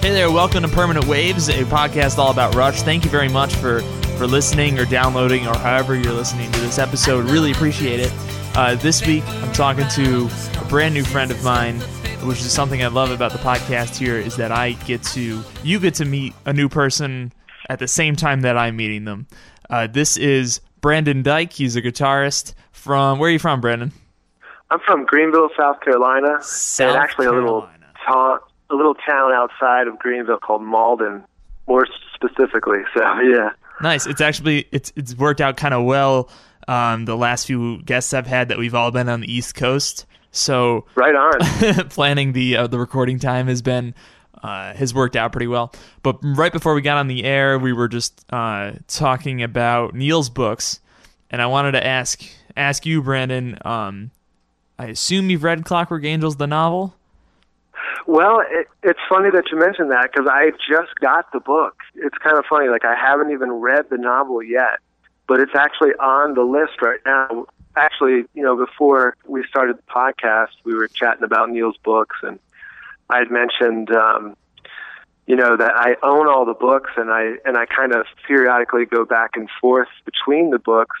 Hey there, welcome to Permanent Waves, a podcast all about Rush. Thank you very much for for listening or downloading or however you're listening to this episode. Really appreciate it. Uh, this week, I'm talking to a brand new friend of mine, which is something I love about the podcast here is that I get to you get to meet a new person at the same time that I'm meeting them. Uh, this is Brandon Dyke. He's a guitarist from where are you from, Brandon? I'm from Greenville, South Carolina, South and actually a little Carolina. ta- a little town outside of Greenville called Mauldin, more specifically. So yeah, Nice. It's actually it's it's worked out kind of well. Um, the last few guests I've had that we've all been on the East Coast, so right on. planning the uh, the recording time has been uh, has worked out pretty well. But right before we got on the air, we were just uh, talking about Neil's books, and I wanted to ask ask you, Brandon. Um, I assume you've read Clockwork Angels, the novel. Well, it, it's funny that you mentioned that because I just got the book. It's kind of funny. Like I haven't even read the novel yet, but it's actually on the list right now. Actually, you know, before we started the podcast, we were chatting about Neil's books, and I had mentioned, um, you know, that I own all the books, and I and I kind of periodically go back and forth between the books.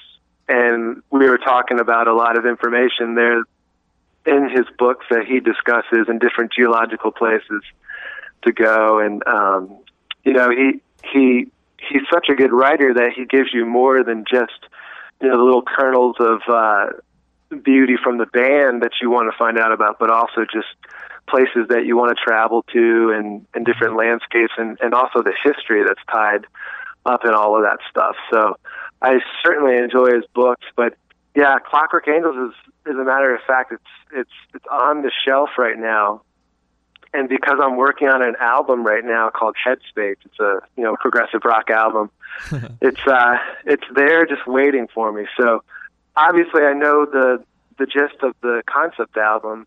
And we were talking about a lot of information there in his books that he discusses in different geological places to go. And um you know he he he's such a good writer that he gives you more than just you know the little kernels of uh beauty from the band that you want to find out about but also just places that you want to travel to and and different landscapes and and also the history that's tied up in all of that stuff. So I certainly enjoy his books but yeah, Clockwork Angels is, as a matter of fact, it's it's it's on the shelf right now, and because I'm working on an album right now called Headspace, it's a you know progressive rock album. it's uh it's there just waiting for me. So obviously, I know the the gist of the concept album,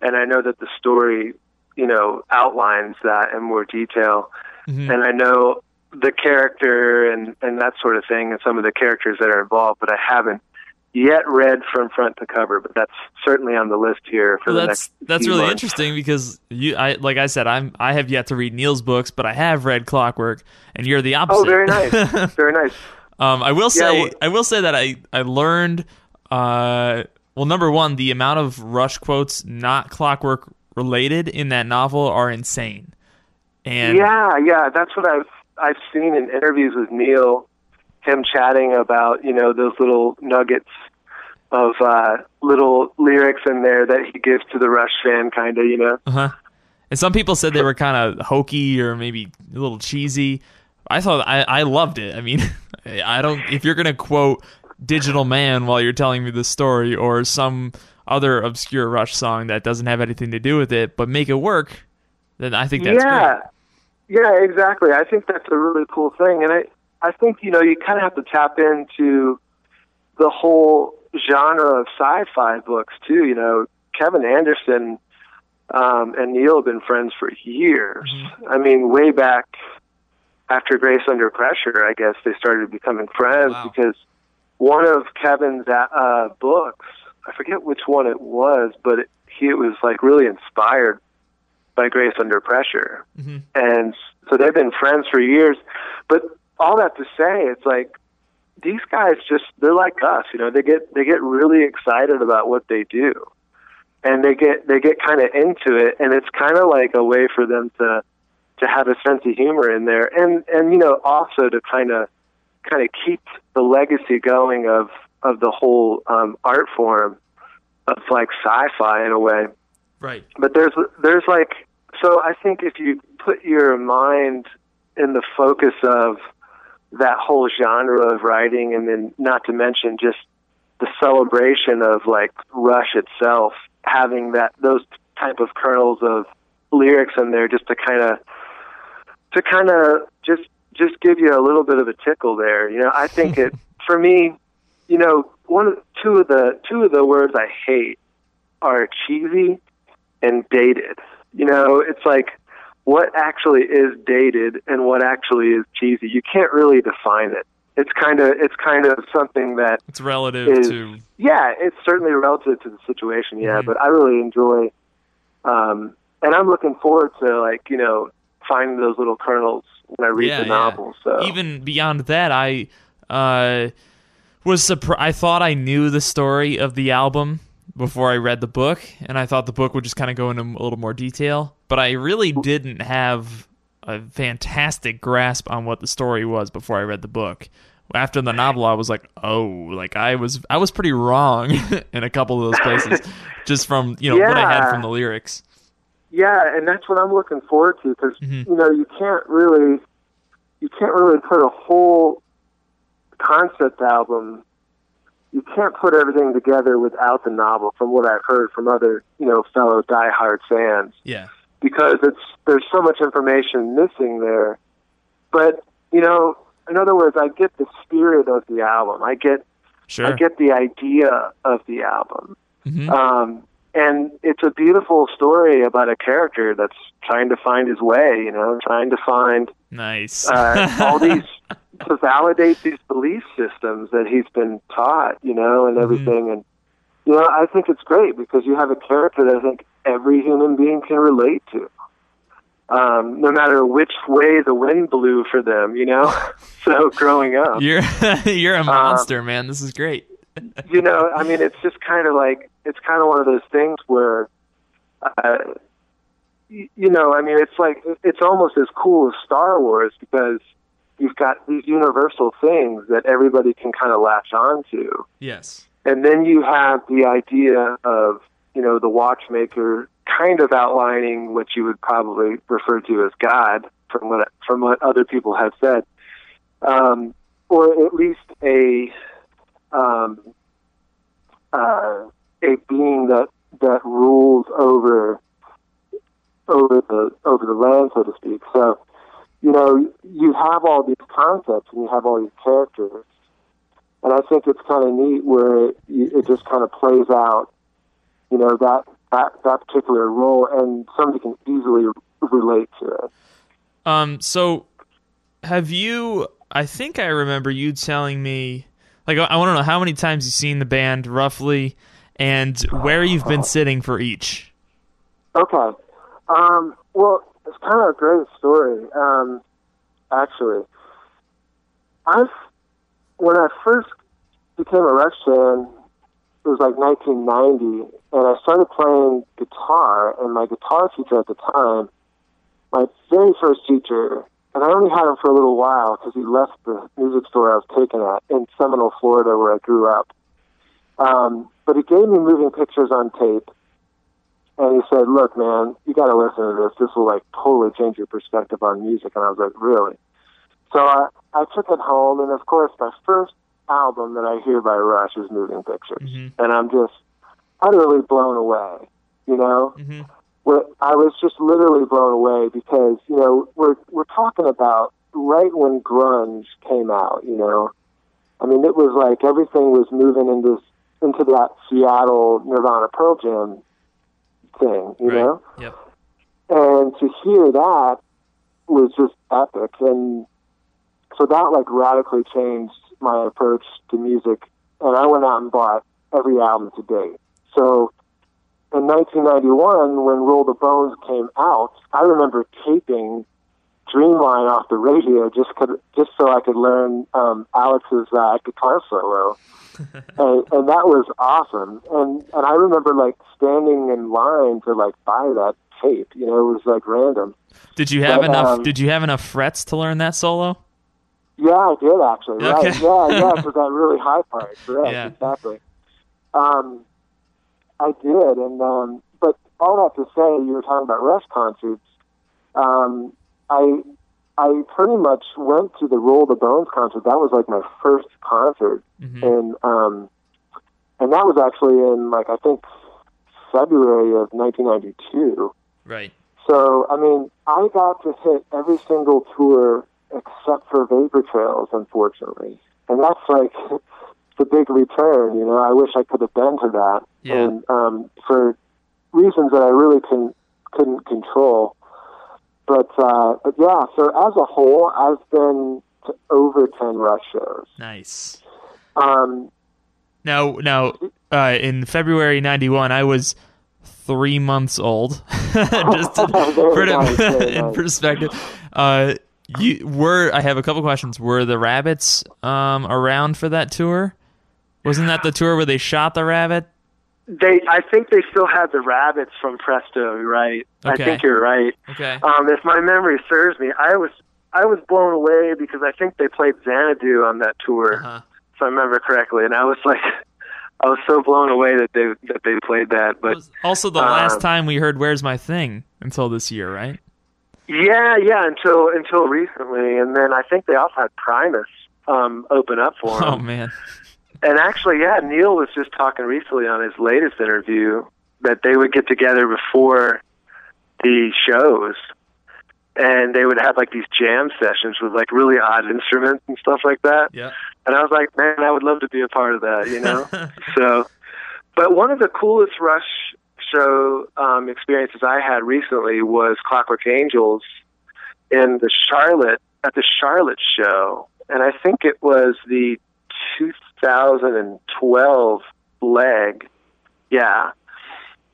and I know that the story you know outlines that in more detail, Mhm. and I know the character and and that sort of thing, and some of the characters that are involved, but I haven't yet read from front to cover, but that's certainly on the list here for Well, the that's next. that's really months. interesting because you, I like I said, I'm I have yet to read Neil's books, but I have read Clockwork, and you're the opposite. Oh, very nice, very nice. um, I will say, well- I will say that I I learned, uh, well, number one, the amount of Rush quotes not Clockwork related in that novel are insane, and yeah, yeah, that's what I've I've seen in interviews with Neil, him chatting about you know those little nuggets of uh, little lyrics in there that he gives to the Rush fan, kind of, you know. Uh-huh. And some people said they were kind of hokey or maybe a little cheesy. I thought I, I loved it. I mean, I don't. If you're gonna quote "Digital Man" while you're telling me the story, or some other obscure Rush song that doesn't have anything to do with it, but make it work, then I think that's yeah, great. yeah, exactly. I think that's a really cool thing, and I I think you know you kind of have to tap into the whole genre of sci-fi books too. You know, Kevin Anderson um, and Neil have been friends for years. I mean, way back after Grace Under Pressure, I guess they started becoming friends Wow. because one of Kevin's uh, books, I forget which one it was, but it, he it was like really inspired by Grace Under Pressure, Mhm. and so they've been friends for years. But all that to say, it's like these guys just they're like us, you know. They get they get really excited about what they do, and they get they get kind of into it, and it's kind of like a way for them to to have a sense of humor in there, and and you know also to kind of kind of keep the legacy going of of the whole um, art form of like sci-fi in a way Right. but there's there's like so I think if you put your mind in the focus of that whole genre of writing and then not to mention just the celebration of like Rush itself having that those type of kernels of lyrics in there just to kind of to kind of just just give you a little bit of a tickle there you know I think it for me you know one of two of the two of the words I hate are cheesy and dated. You know, it's like what actually is dated and what actually is cheesy. You can't really define it. It's kind of it's kind of something that It's relative is to yeah, it's certainly relative to the situation, yeah, Mhm. but I really enjoy um and I'm looking forward to like, you know, finding those little kernels when I read Yeah, the yeah. novel. So Even beyond that, I uh, was surprised. I thought I knew the story of the album before I read the book, and I thought the book would just kind of go into a little more detail. But I really didn't have a fantastic grasp on what the story was before I read the book. After the novel, I was like, "Oh, like I was, I was pretty wrong in a couple of those places, just from you know what I had from the lyrics." Yeah, and that's what I'm looking forward to because Mhm. you know you can't really you can't really put a whole concept album. You can't put everything together without the novel, from what I've heard from other you know fellow diehard fans, Yeah, because it's there's so much information missing there. But you know, in other words, I get the spirit of the album. I get sure. I get the idea of the album. Mhm. Um, and it's a beautiful story about a character that's trying to find his way, you know, trying to find nice. uh, all these to validate these belief systems that he's been taught, you know, and everything. And you know, I think it's great because you have a character that I think every human being can relate to. Um, no matter which way the wind blew for them, you know. so growing up, You're you're Um, a monster, man. This is great. You know, I mean, it's just kind of like it's kind of one of those things where, uh, you know, I mean, it's like it's almost as cool as Star Wars because you've got these universal things that everybody can kind of latch on to, Yes. and then you have the idea of you know the watchmaker kind of outlining what you would probably refer to as God from what from what other people have said, um, or at least a um, uh, a being that that rules over over the over the land, so to speak. So, you know, you have all these concepts and you have all these characters, and I think it's kind of neat where it, it just kind of plays out. You know that that that particular role, and somebody can easily relate to it. Um. So, have you? I think I remember you telling me. Like, I want to know how many times you've seen the band roughly, and where you've been sitting for each. Okay. Um, well, it's kind of a great story, um, actually. I've, when I first became a Rush fan, it was like 1990, and I started playing guitar, and my guitar teacher at the time, my very first teacher, and I only had him for a little while because he left the music store I was taken at in Seminole, Florida, where I grew up. Um, but he gave me moving pictures on tape, and he said, "Look, man, you got to listen to this. This will like totally change your perspective on music." And I was like, "Really?" So I I took it home, and of course, my first album that I hear by Rush is Moving Pictures, Mhm. and I'm just utterly blown away. You know, Mm-hmm. Where I was just literally blown away because you know we're we're talking about right when grunge came out. You know, I mean, it was like everything was moving into into that Seattle Nirvana Pearl Jam thing. You right. know, Yep. and to hear that was just epic and so that like radically changed my approach to music and i went out and bought every album to date so in 1991 when roll the bones came out i remember taping dreamline off the radio just could, just so i could learn um alex's uh, guitar solo and, and that was awesome. And and I remember like standing in line to like buy that tape. You know, it was like random. Did you have But, enough? um, did you have enough frets to learn that solo? Yeah, I did actually. Right? Okay. Yeah, yeah, for that really high part. Correct. Yeah. Exactly. Um, I did, and um, but all that to say, you were talking about Rush concerts. Um, I I pretty much went to the Roll the Bones concert. That was like my first concert, Mhm. and um, and that was actually in like I think February of 1992. Right. So, I mean, I got to hit every single tour except for Vapor Trails, unfortunately. And that's like the big return, you know. I wish I could have been to that. Yeah. And um, for reasons that I really couldn't, couldn't control. But, uh, but yeah, so as a whole, I've been to over 10 Rush shows. Nice. Um, Now, now, uh, in February '91, I was three months old. Just to put it in perspective. Uh, you were. I have a couple questions. Were the rabbits um, around for that tour? Wasn't that the tour where they shot the rabbit? They, I think they still had the rabbits from Presto, right? I think you're right. Okay. Um, if my memory serves me, I was I was blown away because I think they played Xanadu on that tour, Uh-huh. if I remember correctly, and I was like, I was so blown away that they that they played that. But Was also the last um, time we heard "Where's My Thing" until this year, right? yeah, yeah, until until recently, and then I think they also had Primus um, open up for them. Oh man. And actually, yeah, Neil was just talking recently on his latest interview that they would get together before the shows and they would have like these jam sessions with like really odd instruments and stuff like that. Yeah. And I was like, man, I would love to be a part of that, you know? so, but one of the coolest Rush show um, experiences I had recently was Clockwork Angels in the Charlotte, at the Charlotte show. And I think it was the 2012 leg. Yeah.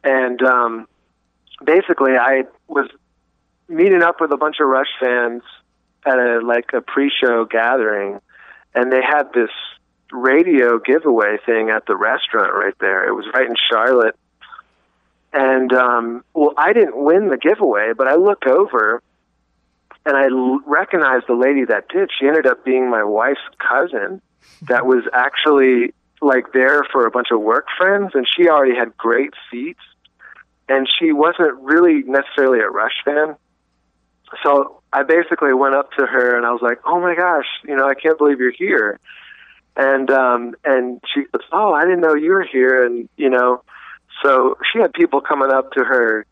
And um, basically, I was meeting up with a bunch of Rush fans at a like a pre-show gathering, and they had this radio giveaway thing at the restaurant right there. It was right in Charlotte, and um, well, I didn't win the giveaway, but I look over and I l- recognized the lady that did. She ended up being my wife's cousin, that was actually like there for a bunch of work friends, and she already had great seats, and she wasn't really necessarily a Rush fan so I basically went up to her and I was like, "Oh my gosh, you know, I can't believe you're here." And um and she goes, "Oh, I didn't know you were here." And you know, so she had people coming up to her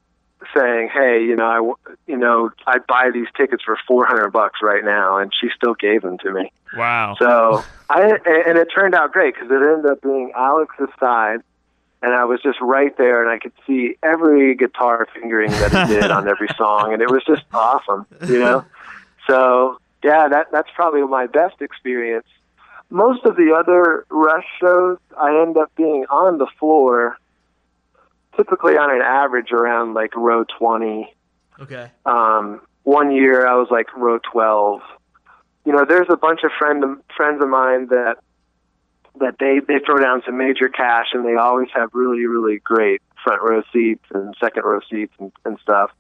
saying, "Hey, you know, I w- you know, I'd buy these tickets for 400 bucks right now." And she still gave them to me. Wow. So I and it turned out great because it ended up being Alex's side, and I was just right there, and I could see every guitar fingering that he did on every song, and it was just awesome, you know. So yeah, that that's probably my best experience. Most of the other Rush shows, I end up being on the floor, typically on an average around like row twenty. okay. Um, one year I was like row 12. You know, there's a bunch of friend friends of mine that that they they throw down some major cash and they always have really really great front row seats and second row seats and, and stuff.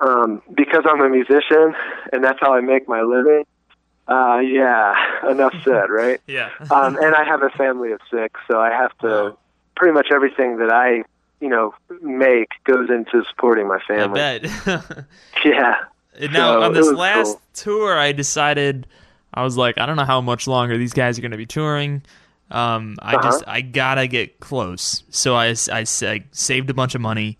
Um, because I'm a musician and that's how I make my living. Uh, yeah, enough said, right? Yeah. um, and I have a family of six, so I have to pretty much everything that I you know make goes into supporting my family. I bet. Yeah. And now So, on this last cool. tour, I decided I was like, I don't know how much longer these guys are going to be touring. Um, I Uh-huh. just I gotta get close. So I I saved a bunch of money,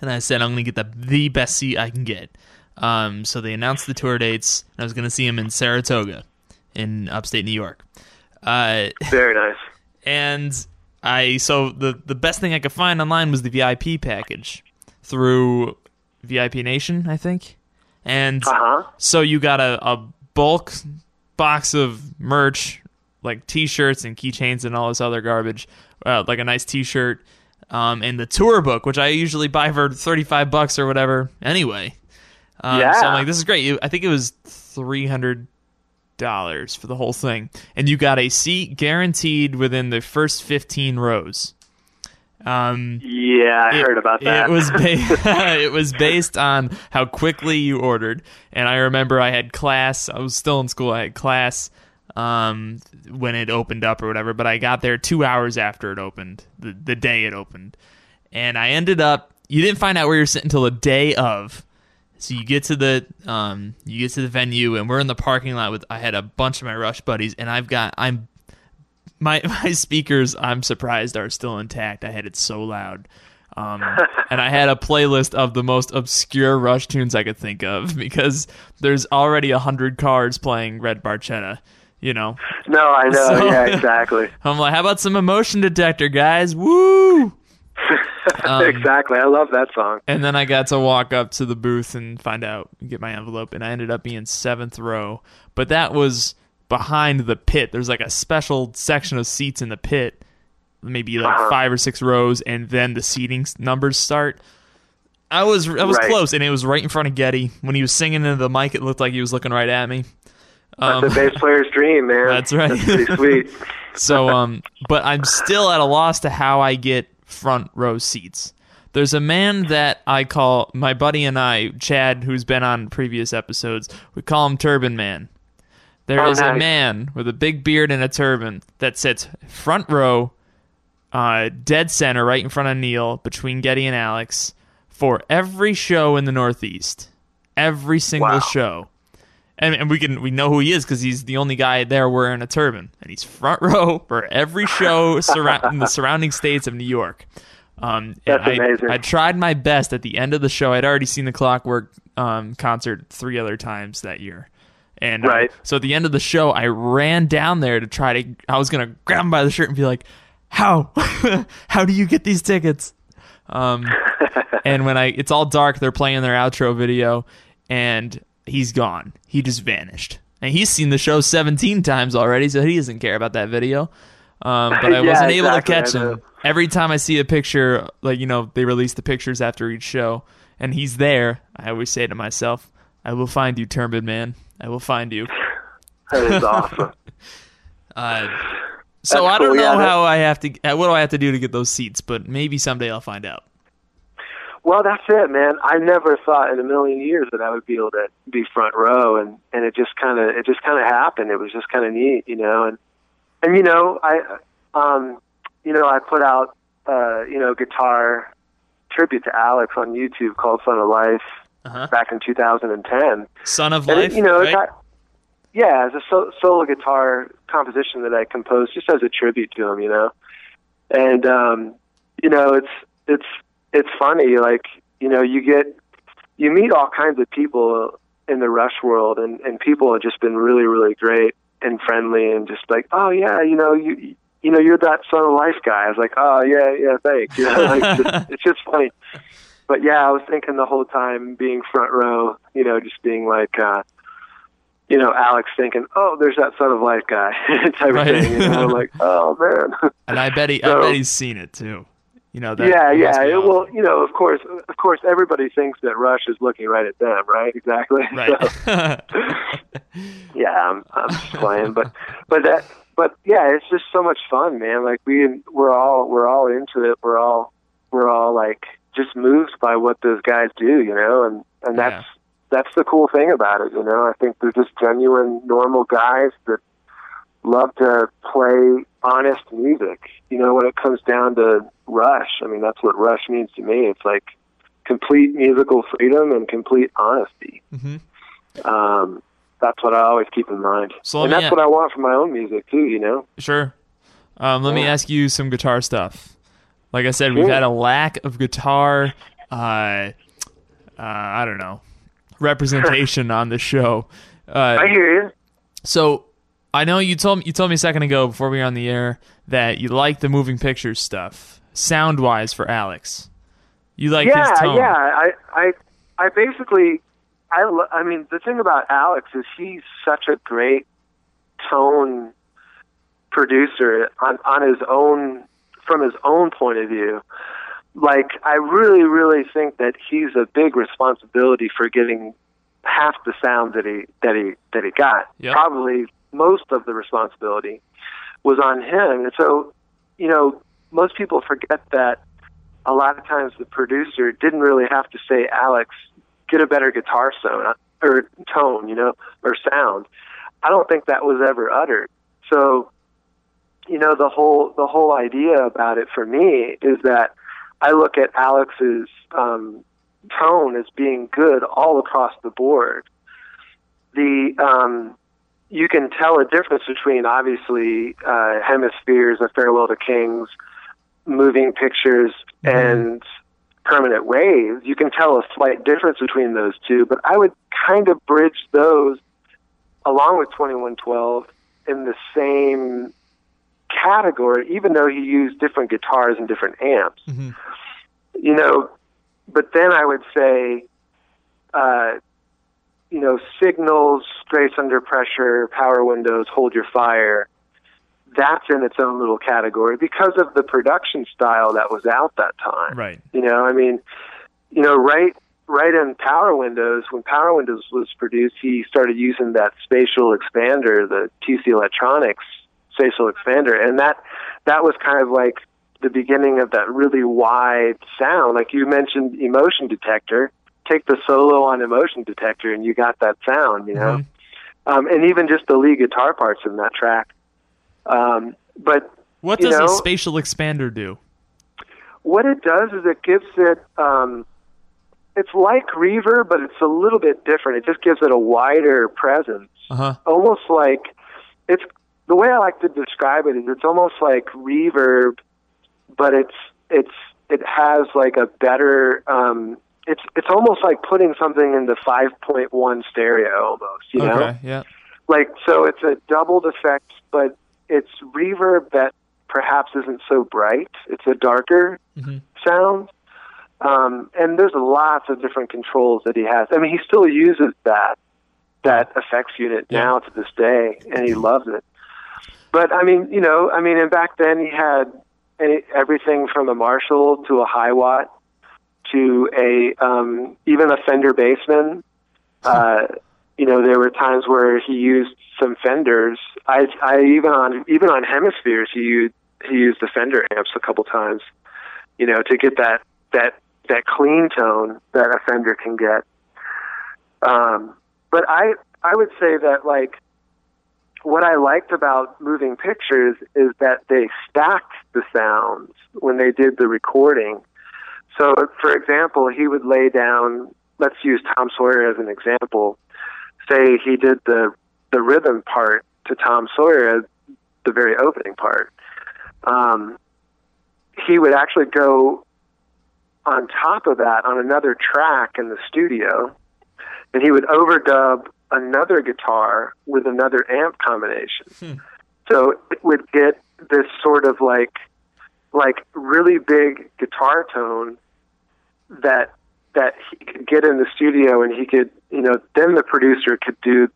and I said I'm gonna get the the best seat I can get. Um, so they announced the tour dates. And I was gonna see them in Saratoga, in upstate New York. Uh, Very nice. and I so the the best thing I could find online was the VIP package through VIP Nation, I think. And Uh huh. so you got a, a bulk box of merch, like T-shirts and keychains and all this other garbage, uh, like a nice T-shirt, um, and the tour book, which I usually buy for thirty-five bucks or whatever. Anyway, um, so I'm like, this is great. You- I think it was three hundred dollars for the whole thing, and you got a seat guaranteed within the first fifteen rows. Um, Yeah, I it- heard about that. It was ba- it was based on how quickly you ordered, and I remember I had class. I was still in school. I had class um, when it opened up or whatever, but I got there two hours after it opened, the the day it opened, and I ended up. You didn't find out where you're sitting until the day of. So you get to the um, you get to the venue, and we're in the parking lot with. I had a bunch of my Rush buddies, and I've got I'm my my speakers i'm surprised are still intact i had it so loud um, and i had a playlist of the most obscure rush tunes i could think of because there's already a hundred cars playing red barchetta you know no, I know. So- yeah, exactly. i'm like how about some emotion detector guys woo Um, exactly. I love that song. and then i got to walk up to the booth and find out get my envelope and i ended up being seventh row but that was behind the pit there's like a special section of seats in the pit maybe like Uh-huh. five or six rows, and then the seating numbers start. I was I was Right. close, and it was right in front of Geddy. When he was singing into the mic, it looked like he was looking right at me. Um, That's a bass player's dream, man. That's right. That's pretty sweet. so, um, but I'm still at a loss to how I get front row seats. There's a man that I call my buddy and I, Chad, who's been on previous episodes. We call him Turban Man. There is Oh, a nice. man with a big beard and a turban that sits front row, uh, dead center, right in front of Neil, between Geddy and Alex, for every show in the Northeast. Every single Wow. show. And, and we can we know who he is because he's the only guy there wearing a turban, and he's front row for every show surround, in the surrounding states of New York. Um, That's I, amazing. I tried my best at the end of the show. I'd already seen the Clockwork um, concert three other times that year, and uh, so at the end of the show, I ran down there to try to. I was gonna grab him by the shirt and be like, "How? How do you get these tickets?" Um, and when I, it's all dark. They're playing their outro video, and he's gone. He just vanished. And he's seen the show 17 times already, so he doesn't care about that video. Um, but I Yeah, wasn't able to catch him. Every time I see a picture, like you know, they release the pictures after each show, and he's there. I always say to myself, "I will find you, Turban Man. I will find you." That is awesome. Uh, so That's I don't cool, know yeah, how I have to. What do I have to do to get those seats? But maybe someday I'll find out. Well, that's it, man. I never thought in a million years that I would be able to be front row, and and it just kind of it just kind of happened. It was just kind of neat, you know. And and you know, I um, you know, I put out uh, you know, guitar tribute to Alex on YouTube called Son of Life Uh-huh. back in 2010. Son of And Life. it, you know, right? got, yeah, as a so- solo guitar composition that I composed just as a tribute to him, you know. And um, you know, it's it's it's funny, like you know, you get you meet all kinds of people in the Rush world, and and people have just been really, really great and friendly, and just like, oh yeah, you know, you you know, you're that Son of Life guy. I was like, oh yeah, yeah, thanks. You know, like, just, it's just funny. But yeah, I was thinking the whole time being front row, you know, just being like, uh, you know, Alex thinking, oh, there's that Son of Life guy type Right. of thing. You know, I'm like, oh man. and I bet he, I bet he's seen it too. You know that. yeah, yeah. It, well, you know, of course, of course, everybody thinks that Rush is looking right at them, right? Exactly. So, Right. yeah, I'm, I'm just playing, but, but that, but yeah, it's just so much fun, man. Like we, we're all, we're all into it. We're all, we're all like just moved by what those guys do, you know, and and that's Yeah. that's the cool thing about it, you know. I think they're just genuine, normal guys that love to play honest music. You know, when it comes down to Rush, I mean, that's what Rush means to me. It's like complete musical freedom and complete honesty. hmm Um, that's what I always keep in mind, So and that's what I want for my own music too. You know. Sure. Um, let me ask you some guitar stuff. Like I said, we've had a lack of guitar. Uh, uh, I don't know representation on the show. Uh, I hear you. So I know you told me you told me a second ago before we were on the air that you like the moving pictures stuff, sound wise for Alex. You like yeah, his tone. yeah. I, I, I basically, I, lo- I mean, the thing about Alex is he's such a great tone producer on on his own from his own point of view. Like, I really, really think that he's a big responsibility for getting half the sound that he that he that he got. Yep. Probably most of the responsibility was on him, and so you know most people forget that a lot of times the producer didn't really have to say, Alex, get a better guitar tone or tone, you know, or sound. I don't think that was ever uttered. So, you know, the whole the whole idea about it for me is that I look at Alex's um, tone as being good all across the board. The um, you can tell a difference between obviously uh, hemispheres, a farewell to kings, moving pictures and permanent waves, you can tell a slight difference between those two, but I would kind of bridge those along with 2112 in the same category, even though he used different guitars and different amps. Mhm. You know, but then I would say, uh, you know, signals, straits under pressure, power windows, hold your fire. that's in its own little category because of the production style that was out that time. Right. You know, I mean, you know, right right in Power Windows, when Power Windows was produced, he started using that spatial expander, the TC Electronics spatial expander, and that that was kind of like the beginning of that really wide sound. Like you mentioned, emotion detector. Take the solo on emotion detector, and you got that sound. You know, Mhm. um, and even just the lead guitar parts in that track. Um, but What does know, a spatial expander do? what it does is it gives it um, it's like reverb but it's a little bit different it just gives it a wider presence Uh huh. almost like it's the way i like to describe it is it's almost like reverb but it's it's it has like a better um it's it's almost like putting something into 5.1 stereo almost you know Okay. Yeah. like so it's a doubled effect but it's reverb that perhaps isn't so bright it's a darker Mhm. sound um, and there's lots of different controls that he has i mean he still uses that that effects unit Yeah. now to this day and he loves it but i mean you know i mean and back then he had any, everything from a marshall to a Hiwatt to a um, even a fender bassman uh, you know, there were times where he used some Fenders. I, I even on even on Hemispheres, he used he used the Fender amps a couple times. You know, to get that that that clean tone that a Fender can get. Um, but I I would say that like what I liked about moving pictures is that they stacked the sounds when they did the recording. So, for example, he would lay down. Let's use Tom Sawyer as an example. Say he did the the rhythm part to Tom Sawyer, the very opening part. Um, he would actually go on top of that on another track in the studio, and he would overdub another guitar with another amp combination. Hmm. So it would get this sort of like like really big guitar tone that that he could get in the studio and he could you know then the producer could do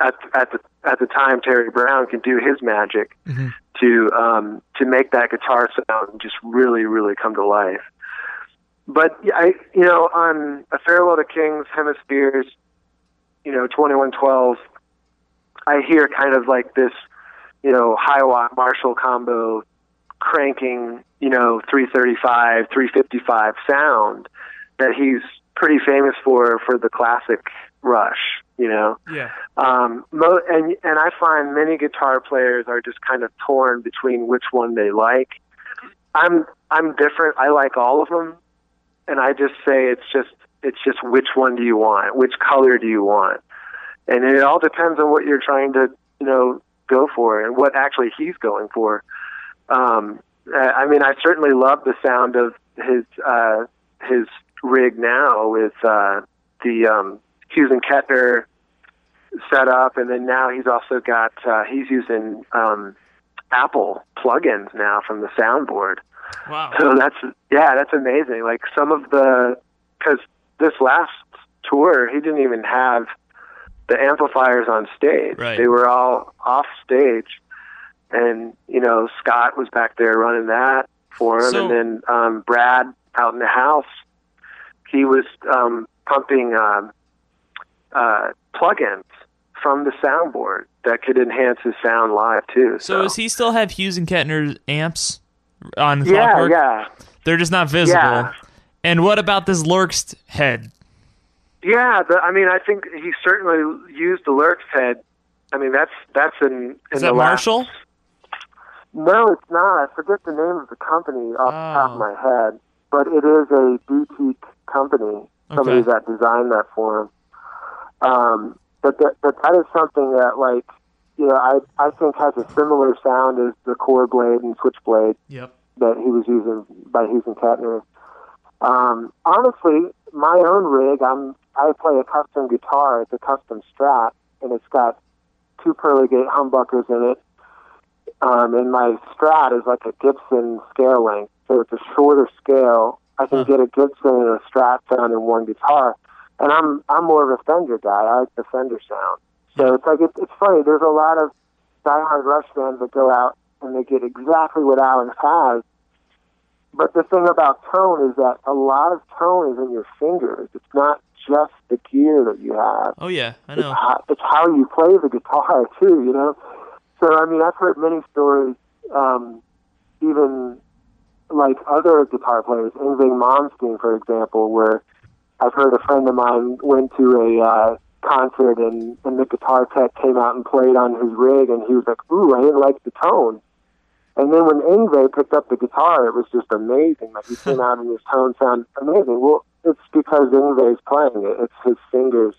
at at the at the time Terry Brown could do his magic Mhm. to um to make that guitar sound just really really come to life but I you know on a farewell to Kings hemispheres you know 2112 I hear kind of like this you know Hiwatt Marshall combo cranking you know 335 355 sound that he's pretty famous for for the classic rush you know Yeah. um, mo- and and I find many guitar players are just kind of torn between which one they like. I'm I'm different. I like all of them, and I just say it's just it's just which one do you want? Which color do you want? And it all depends on what you're trying to you know go for and what actually he's going for. Um, I mean, I certainly love the sound of his uh, his rig now with uh, the um, Hughes and Kettner set up, and then now he's also got uh, he's using um, Apple plugins now from the soundboard. Wow. So that's yeah, that's amazing. Like some of the because this last tour he didn't even have the amplifiers on stage. Right. They were all off stage, and you know Scott was back there running that for him, So- and then um, Brad out in the house, he was um, pumping um, uh, plugins from the soundboard that could enhance his sound live too. So does he still have Hughes and Kettner amps on Yeah, Clockwork? yeah. They're just not visible. Yeah. And what about this Lerxst head? Yeah, the, I mean, I think he certainly used the Lerxst head. I mean, that's that's in, in Is the that last- Marshall? No, it's not. I forget the name of the company off the top Oh. of my head, but it is a boutique company. Somebody Okay. that designed that for him. Um, but that but that is something that like you know I I think has a similar sound as the Coreblade and switchblade Yep. that he was using by and Kettner. Um, honestly, my own rig, I'm I play a custom guitar. It's a custom Strat, and it's got two pearly gate humbuckers in it. Um, and my Strat is like a Gibson scale length, so it's a shorter scale. I can Huh. get a Gibson and a Strat sound in one guitar, and I'm I'm more of a Fender guy. I like the Fender sound. So it's like it's, it's funny. There's a lot of diehard Rush fans that go out and they get exactly what Alex has. But the thing about tone is that a lot of tone is in your fingers. It's not just the gear that you have. Oh yeah, I It's know. how, it's how you play the guitar too, you know. So I mean, I've heard many stories, um, even like other guitar players, Yngwie Malmsteen, for example, where I've heard a friend of mine went to a uh, concert and, and the guitar tech came out and played on his rig, and he was like, "Ooh, I didn't like the tone." And then when Yngwie picked up the guitar, it was just amazing. Like he came out and his tone sounded amazing. Well, it's because Yngwie's playing it. It's his fingers.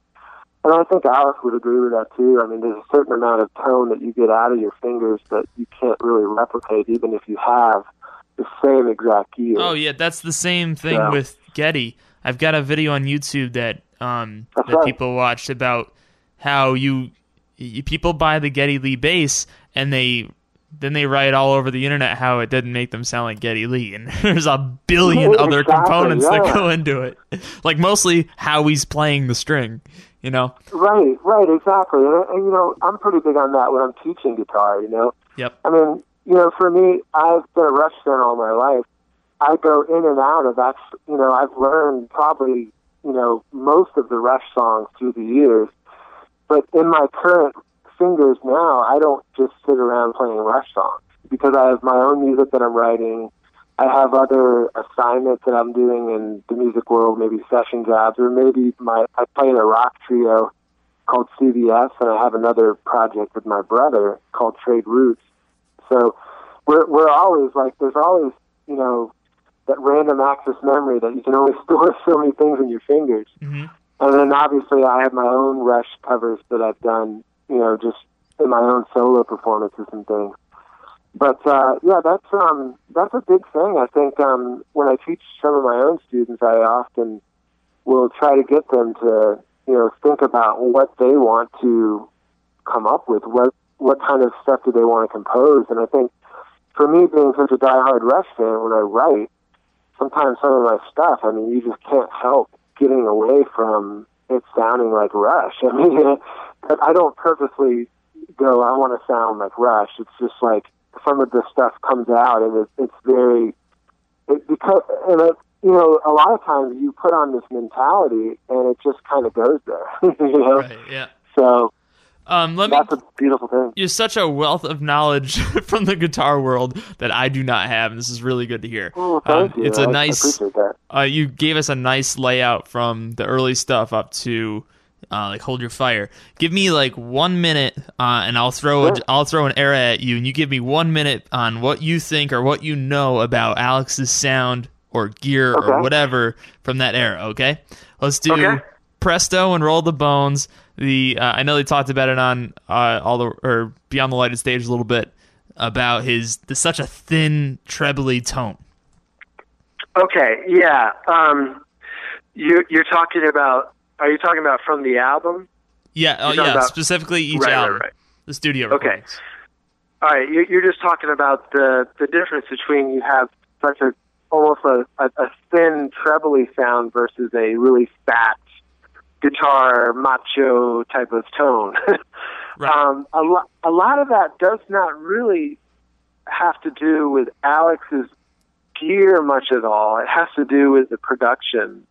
And I think Alex would agree with that too. I mean, there's a certain amount of tone that you get out of your fingers that you can't really replicate, even if you have the same exact gear. Oh yeah, that's the same thing Yeah. with Geddy. I've got a video on YouTube that um That's that right. people watched about how you, you people buy the Geddy Lee bass and they then they write all over the internet how it didn't make them sound like Geddy Lee and there's a billion Yeah, other exactly, components that go into it. Like mostly how he's playing the string, you know. Right, right, exactly. And, and you know, I'm pretty big on that when I'm teaching guitar. You know, Yep. I mean, you know, for me, I've been a Rush fan all my life. I go in and out of that. You know, I've learned probably you know most of the Rush songs through the years, but in my current fingers now, I don't just sit around playing Rush songs because I have my own music that I'm writing. I have other assignments that I'm doing in the music world, maybe session jobs, or maybe my I play in a rock trio called CVS, and I have another project with my brother called Trade Roots. So we're we're always like there's always you know that random access memory that you can only store so many things in your fingers. hmm And then obviously I have my own Rush covers that I've done, you know, just in my own solo performances and things. But uh, yeah, that's um, that's a big thing. I think um, when I teach some of my own students, I often will try to get them to you know think about what they want to come up with, what what kind of stuff do they want to compose. And I think for me, being such a diehard Rush fan, when I write, sometimes some of my stuff, I mean, you just can't help getting away from it sounding like Rush. I mean, I don't purposely go, I want to sound like Rush. It's just like some of the stuff comes out and it, it's very, it, because, and it, you know, a lot of times you put on this mentality and it just kind of goes there, you know? Right. Yeah. So Um, let me that's a beautiful thing. you're such a wealth of knowledge from the guitar world that I do not have, and this is really good to hear. Oh, thank Um, you. It's a I- I nice. appreciate that. Uh, you gave us a nice layout from the early stuff up to uh, like hold your fire. Give me like one minute, uh, and I'll throw a, Sure. I'll throw an era at you, and you give me one minute on what you think or what you know about Alex's sound or gear or whatever from that era. Okay, let's do Okay. Presto and Roll the Bones. The uh, I know they talked about it on uh, all the or Beyond the Lighted Stage a little bit about his the such a thin trebly tone. Okay, yeah. Um, you, you're talking about, are you talking about from the album? Yeah, oh, yeah, about- specifically each Right, right, album, right. the studio Okay. All right, you- you're just talking about the the difference between you have such a almost a, a, a thin trebly sound versus a really fat guitar macho type of tone. Right. um, a lot a lot of that does not really have to do with Alex's gear much at all. It has to do with the production.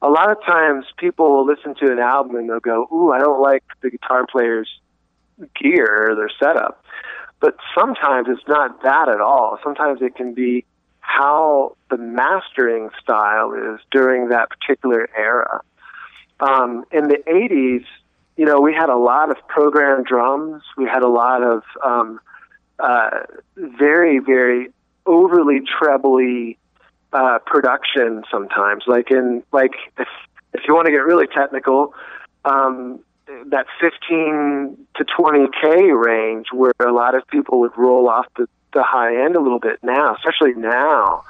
A lot of times people will listen to an album and they'll go, "Ooh, I don't like the guitar player's gear or their setup." But sometimes it's not that at all. Sometimes it can be how the mastering style is during that particular era. Um, in the 80s, you know, we had a lot of programmed drums. We had a lot of um, uh, very, very overly trebly uh, production sometimes. Like in, like if if you want to get really technical, um, that 15 to 20k range, where a lot of people would roll off the the high end a little bit now, especially now.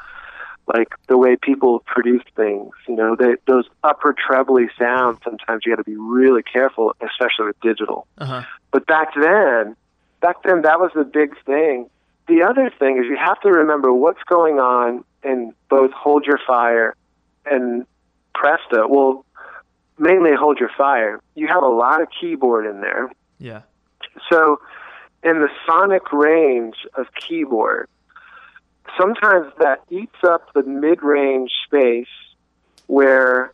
Like the way people produce things, you know, they, those upper trebly sounds. Sometimes you got to be really careful, especially with digital. Uh-huh. But back then, back then that was the big thing. The other thing is you have to remember what's going on in both Hold Your Fire and Presto. Well, mainly Hold Your Fire. You have a lot of keyboard in there. Yeah. So in the sonic range of keyboard, sometimes that eats up the mid-range space where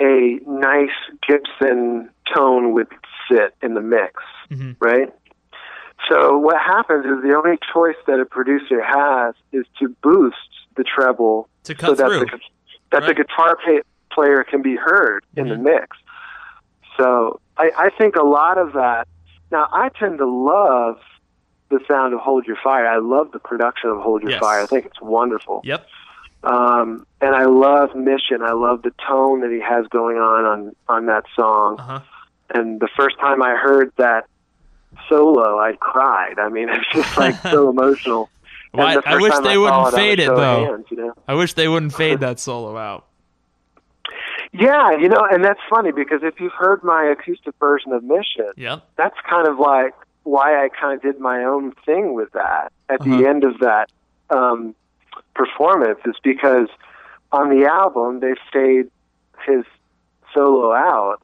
a nice Gibson tone would sit in the mix, Mhm. right? So what happens is the only choice that a producer has is to boost the treble To so cut that through. the, that the guitar pa- player can be heard in the Mhm. mix. So I, I think a lot of that. Now I tend to love the sound of "Hold Your Fire." I love the production of "Hold Your Yes. Fire." I think it's wonderful. Yep. Um, and I love Mission. I love the tone that he has going on on on that song. Uh huh. And the first time I heard that solo, I cried. I mean, it's just like so emotional. Well, I, I wish they saw wouldn't I fade it though. hands, you know? I wish they wouldn't fade that solo out. Yeah, you know, and that's funny because if you've heard my acoustic version of Mission, Yep. that's kind of like why I kind of did my own thing with that at Uh-huh. the end of that um, performance is because on the album they fade his solo out.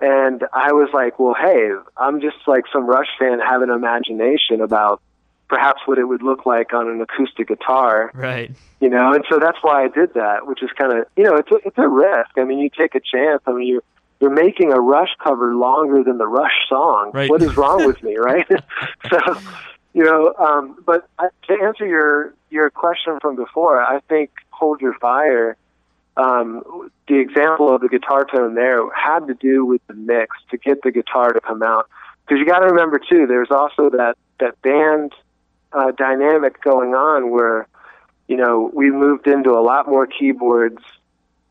And I was like, well, hey, I'm just like some Rush fan having an imagination about perhaps what it would look like on an acoustic guitar. Right. you know and so that's why i did that which is kind of you know it's a, it's a risk. I mean you take a chance. I mean you're you're making a rush cover longer than the rush song. Right. what is wrong with me right? So you know um but I, to answer your your question from before i think hold your fire um the example of the guitar tone there had to do with the mix to get the guitar to come out. Because you got to remember too there's also that that band uh, dynamic going on where you know we moved into a lot more keyboards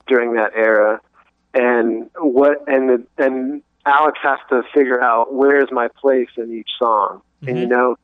during that era. And what and the, and Alex has to figure out where's my place in each song. And you Mhm. know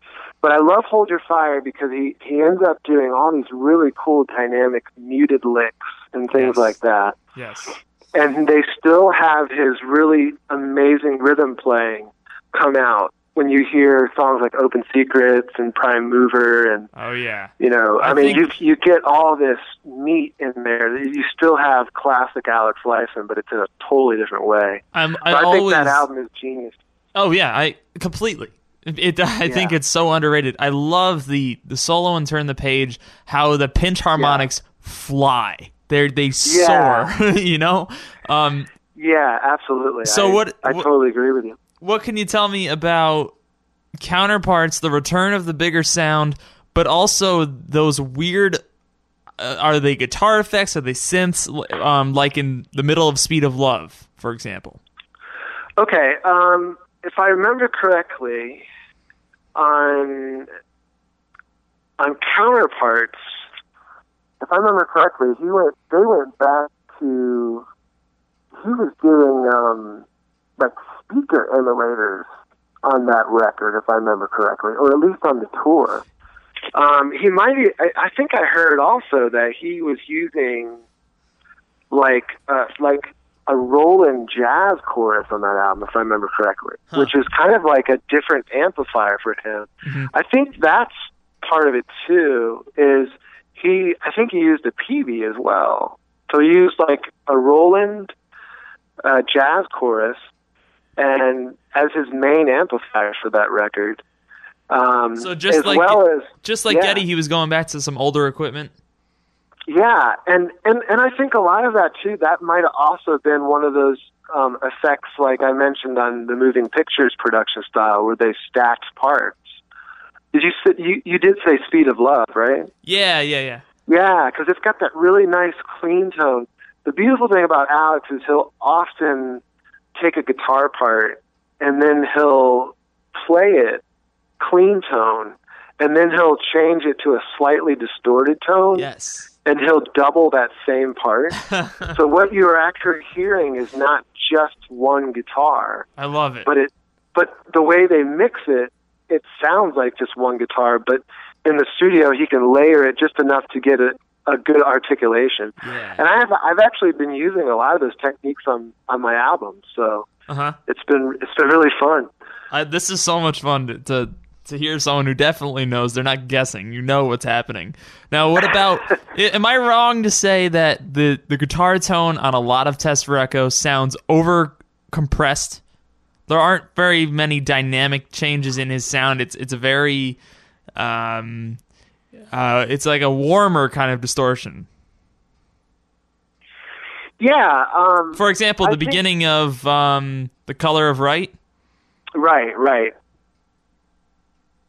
but I love Hold Your Fire because he he ends up doing all these really cool dynamic muted licks and things Yes. like that Yes. and they still have his really amazing rhythm playing come out when you hear songs like Open Secrets and Prime Mover and Oh yeah. you know I I, mean think- you you get all this meat in there you still have classic Alex Lifeson but it's in a totally different way I'm. so I, I, think that album is genius Oh yeah, I completely. It, I think it's so underrated. I love the the solo and turn the page. How the pinch harmonics fly. They they Yeah. soar. you know. Um, yeah absolutely So I, what- I what- totally agree with you what can you tell me about counterparts? The return of the bigger sound, but also those weird. Uh, are they guitar effects? Are they synths? Um, like in the middle of Speed of Love, for example. Okay, um, if I remember correctly, on on counterparts, if I remember correctly, he went. They went back to. He was doing um, like speaker emulators on that record, if I remember correctly, or at least on the tour. Um, he might. be, I, I think I heard also that he was using like uh, like a Roland jazz chorus on that album, if I remember correctly, Huh. which is kind of like a different amplifier for him. Mhm. I think that's part of it too. Is he? I think he used a PV as well. So he used like a Roland uh, jazz chorus, and as his main amplifier for that record. Um, So just as like- well as Just like Yeah. Geddy, he was going back to some older equipment. Yeah, and and and I think a lot of that too. That might have also been one of those um, effects, like I mentioned on the moving pictures production style, where they stacked parts. Did you you you did say "Speed of Love," right? Yeah, yeah, yeah. Yeah, because it's got that really nice clean tone. The beautiful thing about Alex is he'll often take a guitar part and then he'll play it clean tone, and then he'll change it to a slightly distorted tone Yes. And he'll double that same part. so what you are actually hearing is not just one guitar, I love it. but it but the way they mix it, it sounds like just one guitar, but in the studio he can layer it just enough to get a, a good articulation. Yeah. And I have I've actually been using a lot of those techniques on on my albums, so Uh huh. it's been it's been really fun. I, this is so much fun to, to to hear someone who definitely knows. They're not guessing. You know what's happening. Now, what about? am I wrong to say that the the guitar tone on a lot of Test for Echo sounds over compressed? there aren't very many dynamic changes in his sound. It's it's a very um, uh, it's like a warmer kind of distortion. Yeah. Um, For example, I the think- beginning of um, the color of right. Right, right.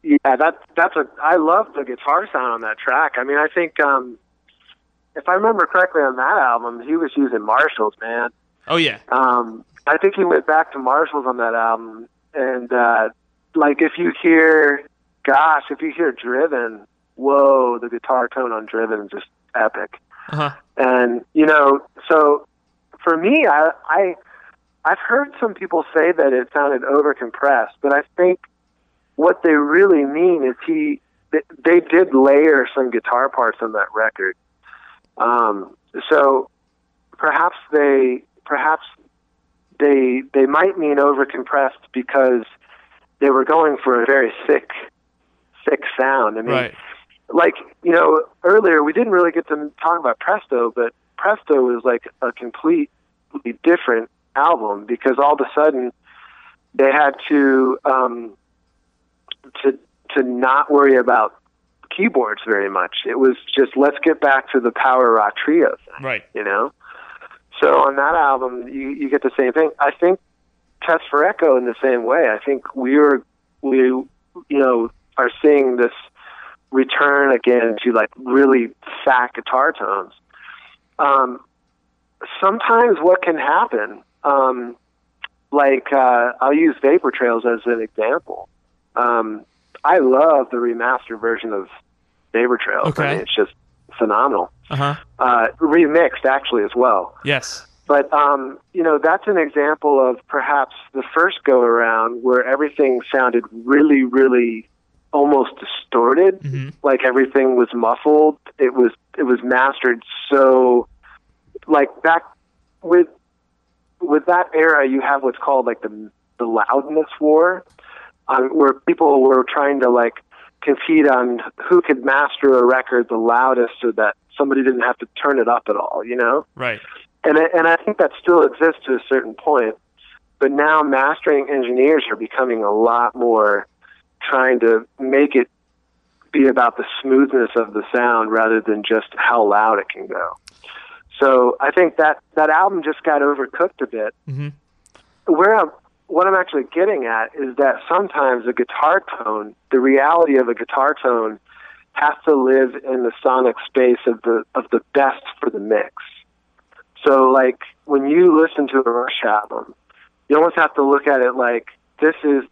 Yeah, that that's a. I love the guitar sound on that track. I mean, I think um, if I remember correctly on that album, he was using Marshalls, man. Oh yeah, Um, I think he went back to Marshalls on that album, and uh, like if you hear, gosh, if you hear Driven, whoa, the guitar tone on Driven is just epic. uh-huh. And you know, so for me, I, I I've heard some people say that it sounded over compressed, but I think what they really mean is he they, they did layer some guitar parts on that record. Um, so perhaps they perhaps they they might mean over compressed because they were going for a very thick thick sound. I mean, right. like you know earlier we didn't really get to talk about Presto, but Presto was like a completely different album because all of a sudden they had to um, to to not worry about keyboards very much. It was just let's get back to the power rock trio thing, Right. you know. So on that album, you you get the same thing. I think Test for Echo in the same way. I think we're we you know are seeing this return again to like really fat guitar tones. Um, sometimes what can happen, um, like uh, I'll use Vapor Trails as an example. Um, I love the remastered version of Vapor Trails. Okay. I mean, it's just phenomenal. Uh huh. Uh, remixed actually as well. Yes. But um, you know, that's an example of perhaps the first go around where everything sounded really, really almost distorted, Mhm. like everything was muffled. It was it was mastered so like back with with that era you have what's called like the the loudness war, um, where people were trying to like compete on who could master a record the loudest so that somebody didn't have to turn it up at all, you know? Right. and I, and I think that still exists to a certain point. But now mastering engineers are becoming a lot more trying to make it be about the smoothness of the sound rather than just how loud it can go. So I think that that album just got overcooked a bit. Mhm. Where I'm, what I'm actually getting at is that sometimes a guitar tone, the reality of a guitar tone, has to live in the sonic space of the of the best for the mix. So, like when you listen to a Rush album, you almost have to look at it like this is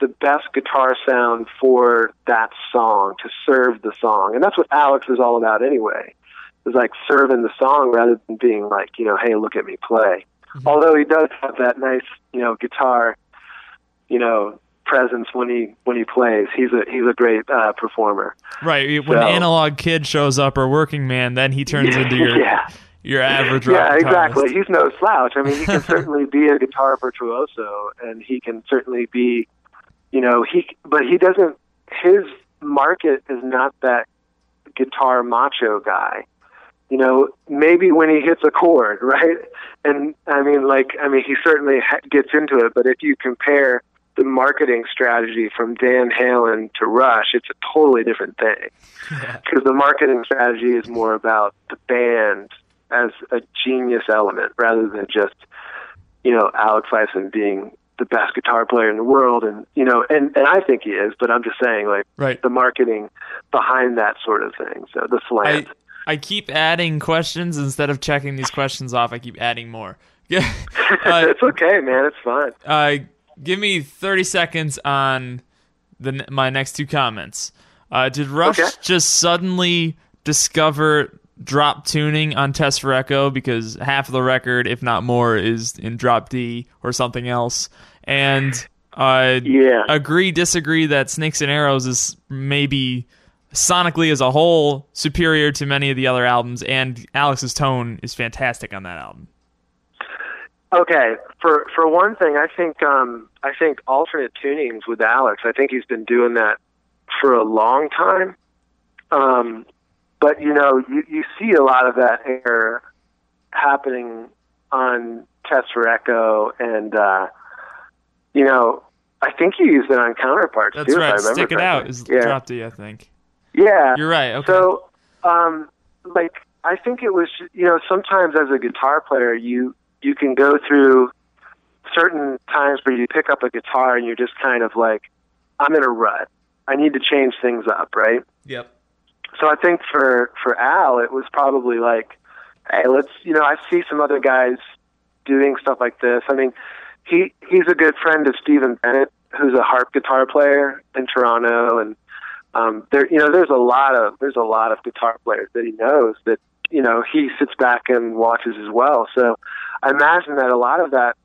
the best guitar sound for that song to serve the song, and that's what Alex is all about anyway. Is like serving the song rather than being like, you know, hey, look at me play. Although he does have that nice, you know, guitar, you know, presence when he when he plays. He's a he's a great uh, performer. Right. When So- analog kid shows up or working man, then he turns into your yeah. your average rock Yeah, exactly. He's no slouch. I mean, he can certainly be a guitar virtuoso, and he can certainly be, you know, he. But he doesn't. His market is not that guitar macho guy. You know, maybe when he hits a chord, right? And I mean, like, I mean, he certainly ha- gets into it. But if you compare the marketing strategy from Van Halen to Rush, it's a totally different thing Yeah. because the marketing strategy is more about the band as a genius element rather than just you know Alex Lifeson being the best guitar player in the world and you know and and I think he is but I'm just saying like Right. the marketing behind that sort of thing so the slant I keep adding questions instead of checking these questions off. I keep adding more. Yeah. uh, it's okay man it's fine uh, give me 30 seconds on the my next two comments. Uh, did Rush Okay. just suddenly discover drop tuning on Test for Echo because half of the record, if not more, is in drop D or something else? And uh, yeah agree, disagree that Snakes and Arrows is maybe sonically as a whole superior to many of the other albums, and Alex's tone is fantastic on that album. Okay, for for one thing, I think um, I think alternate tunings with Alex. I think he's been doing that for a long time. Um, but you know, you you see a lot of that error happening on Test for Echo and uh, you know, I think he used it on counterparts That's too. right. If I remember Stick it correctly. out is yeah. dropped to you, I think. Yeah. You're right. Okay. So, um, like, I think it was, you know, sometimes as a guitar player, you you can go through certain times where you pick up a guitar and you're just kind of like, I'm in a rut. I need to change things up, right? yep. So I think for for Al, it was probably like, hey, let's, you know, I see some other guys doing stuff like this. I mean, he he's a good friend of Stephen Bennett, who's a harp guitar player in Toronto, and um, there, you know, there's a lot of there's a lot of guitar players that he knows that you know he sits back and watches as well. So I imagine that a lot of that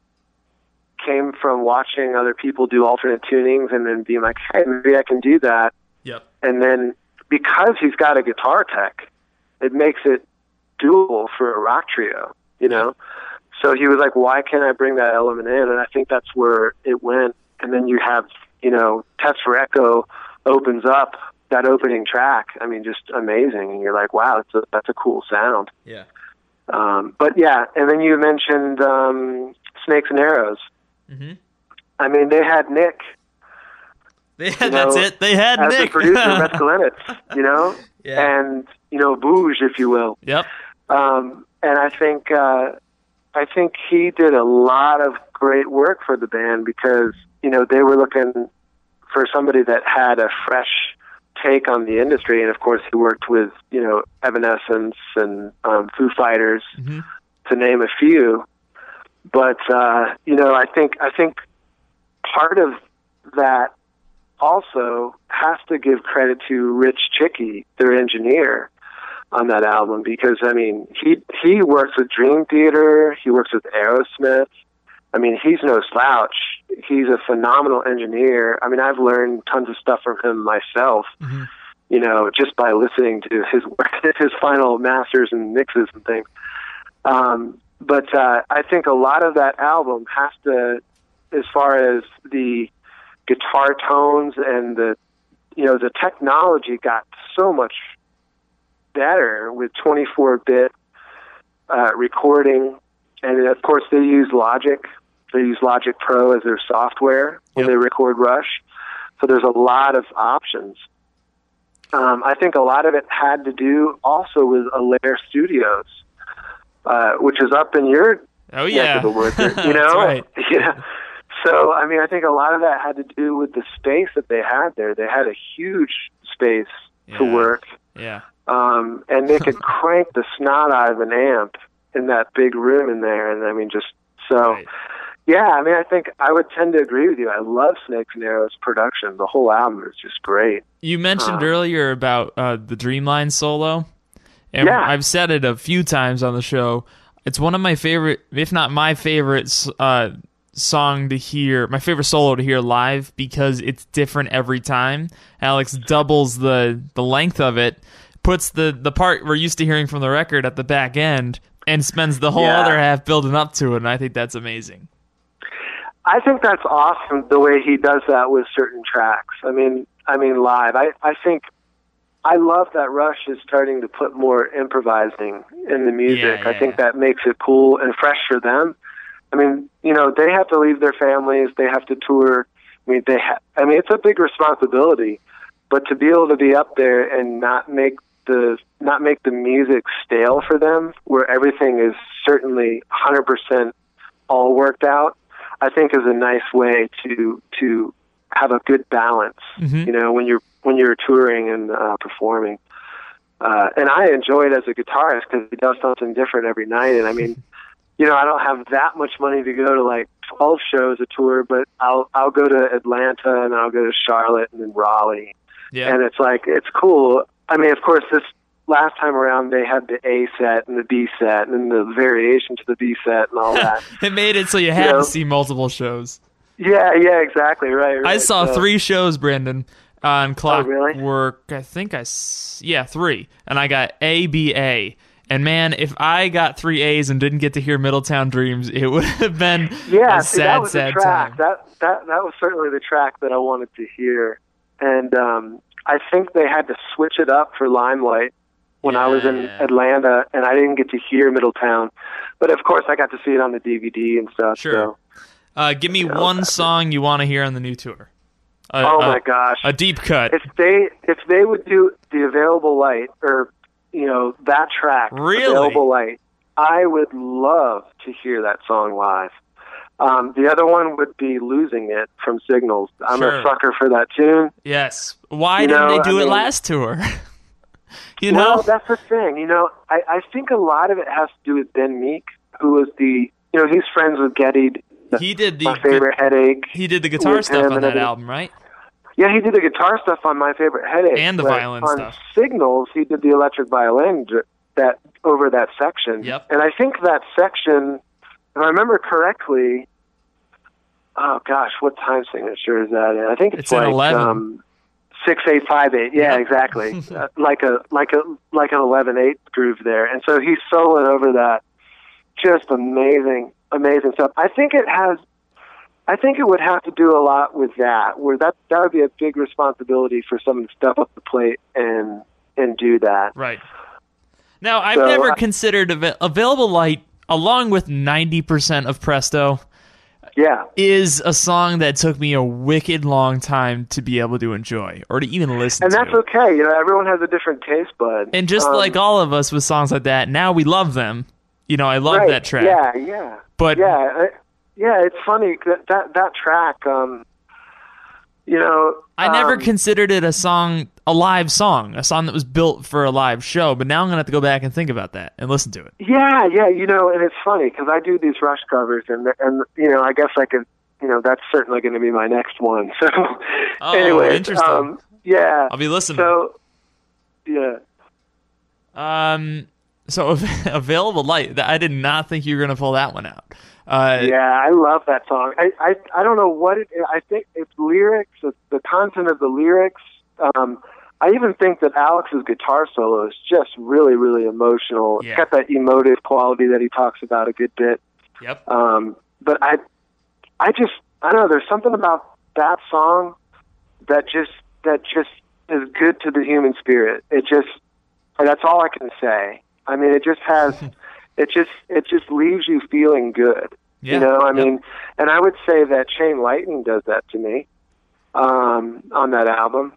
came from watching other people do alternate tunings and then being like, hey, maybe I can do that Yep. and then because he's got a guitar tech, it makes it doable for a rock trio, you know. So he was like, "Why can't I bring that element in?" And I think that's where it went. And then you have, you know, Test for Echo opens up that opening track. I mean, just amazing. And you're like, "Wow, that's a that's a cool sound." Yeah. Um, but yeah, and then you mentioned um, Snakes and Arrows. Mhm. I mean, they had Nick They had, know, that's it. They had as Nick. the producer, Raskulinecz, you know, yeah. and you know, Bouge, if you will. Yep. Um, and I think uh, I think he did a lot of great work for the band because you know they were looking for somebody that had a fresh take on the industry, and of course he worked with you know Evanescence and um, Foo Fighters, Mhm. to name a few. But uh, you know, I think I think part of that also has to give credit to Rich Chycki, their engineer on that album, because I mean he he works with Dream Theater, he works with Aerosmith. I mean, he's no slouch. He's a phenomenal engineer. I mean, I've learned tons of stuff from him myself. Mhm. You know, just by listening to his work, his final masters and mixes and things. Um, but uh, I think a lot of that album has to, as far as the guitar tones and the, you know, the technology got so much better with 24-bit uh, recording, and of course they use Logic. They use Logic Pro as their software when Yep. they record Rush. So there's a lot of options. Um, I think a lot of it had to do also with Allaire Studios, uh, which is up in your Oh yeah. of the woods, you That's know. right. Yeah. So I mean, I think a lot of that had to do with the space that they had there. They had a huge space to work, Yeah. um, and they could crank the snot out of an amp in that big room in there. And I mean, just so. Right. Yeah, I mean, I think I would tend to agree with you. I love Snakes and Arrows production. The whole album is just great. You mentioned Uh, earlier about uh, the Dreamline solo, and Yeah. I've said it a few times on the show. It's one of my favorite, if not my favorite, uh, song to hear. My favorite solo to hear live because it's different every time. Alex doubles the the length of it, puts the the part we're used to hearing from the record at the back end, and spends the whole Yeah. other half building up to it. And I think that's amazing. I think that's awesome the way he does that with certain tracks. I mean, I mean live. I I think I love that Rush is starting to put more improvising in the music. Yeah, I think yeah. that makes it cool and fresh for them. I mean, you know, they have to leave their families, they have to tour. I mean, they ha- I mean, it's a big responsibility, but to be able to be up there and not make the not make the music stale for them where everything is certainly 100% all worked out I think is a nice way to to have a good balance. Mhm. You know, when you're when you're touring and uh, performing. Uh, and I enjoy it as a guitarist because he does something different every night. And I mean, you know, I don't have that much money to go to like 12 shows a tour, but I'll I'll go to Atlanta and I'll go to Charlotte and then Raleigh, Yeah. and it's like it's cool. I mean, of course, this last time around they had the A set and the B set and then the variation to the B set and all that. it made it so you had You know? to see multiple shows. Yeah, yeah, exactly, right. right. I saw So- three shows, Brandon, on Oh, really? Clockwork. I think I, s- yeah, three, and I got A, B, A. And man, if I got three A's and didn't get to hear Middletown Dreams, it would have been Yeah, a see, sad, that was sad the track. time. That that that was certainly the track that I wanted to hear, and um, I think they had to switch it up for Limelight when I was in Yeah. Atlanta, and I didn't get to hear Middletown, but of course I got to see it on the DVD and stuff. Sure. So Uh, give me one song you want to hear on the new tour. A, oh a- my gosh! A deep cut. if they if they would do the available light or you know that track Really? available light i would love to hear that song live um, the other one would be losing it from signals i'm Sure. a sucker for that tune Yes. Why You didn't know, they do I it mean- last tour? you well know? that's the thing you know I, I think a lot of it has to do with Ben Mink who was the you know he's friends with Geddy he did the my favorite headache he did the guitar stuff on that album, right? Yeah, he did the guitar stuff on My Favorite Headache. And the violin on stuff. Signals, he did the electric violin that over that section. Yep. And I think that section, if I remember correctly, oh gosh, what time signature is that in? I think it's, It's like 11. um six eight five eight. Yeah, Yep. exactly. uh, like a like a like an eleven eight groove there. And so he's soloing over that. Just amazing, amazing stuff. I think it has I think it would have to do a lot with that, where that that would be a big responsibility for someone to step up the plate and and do that. Right. Now, I've So, never I- considered Ava- Available Light, along with 90% of Presto, Yeah, is a song that took me a wicked long time to be able to enjoy or to even listen and to. And that's okay. You know, everyone has a different taste bud. And just Um, like all of us with songs like that, now we love them. You know, I love right, that track. Yeah, yeah, But yeah, I, yeah. It's funny that that that track. Um, you know, I never um, considered it a song, a live song, a song that was built for a live show. But now I'm gonna have to go back and think about that and listen to it. Yeah, yeah, you know, and it's funny because I do these Rush covers, and and you know, I guess I could, you know, that's certainly going to be my next one. So, Oh, anyway, interesting. Um, yeah. I'll be listening. So, yeah. Um, so available light. I did not think you were gonna pull that one out. Uh, Yeah, I love that song. I, I I don't know what it. I think it's lyrics, the, the content of the lyrics. Um, I even think that Alex's guitar solo is just really, really emotional. Yeah. It's got that emotive quality that he talks about a good bit. Yep. Um, but I, I just I don't know. There's something about that song that just that just is good to the human spirit. It just that's all I can say. I mean, it just has. it just it just leaves you feeling good. Yeah. You know, I Yep. mean, and I would say that Chain Lightning does that to me um, on that album.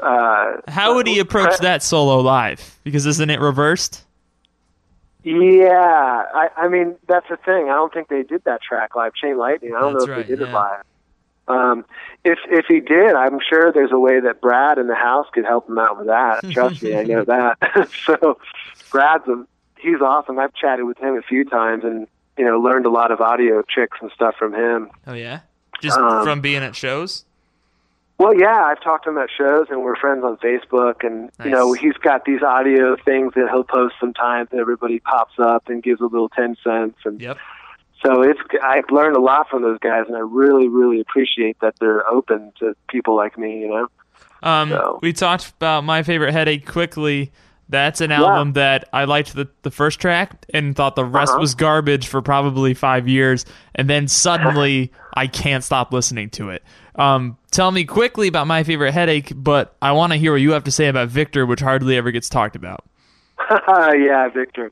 Uh, How would he approach that solo live? Because isn't it reversed? Yeah, I, I mean that's the thing. I don't think they did that track live. Chain Lightning. I don't That's know if right, they did it live. Um, if if he did, I'm sure there's a way that Brad in the house could help him out with that. Trust me, I know that. so Brad's a, he's awesome. I've chatted with him a few times and you know learned a lot of audio tricks and stuff from him. Oh yeah. Just Um, from being at shows. Well, yeah, I've talked to him at shows, and we're friends on Facebook. And you know, he's got these audio things that he'll post sometimes. That everybody pops up and gives a little ten cents, and Yep. so it's. I've learned a lot from those guys, and I really, really appreciate that they're open to people like me. You know. Um, So- we talked about my favorite headache quickly. That's an album that I liked the, the first track and thought the rest Uh-huh. was garbage for probably five years, and then suddenly I can't stop listening to it. Um, tell me quickly about my favorite headache, but I want to hear what you have to say about Victor, which hardly ever gets talked about. yeah, Victor.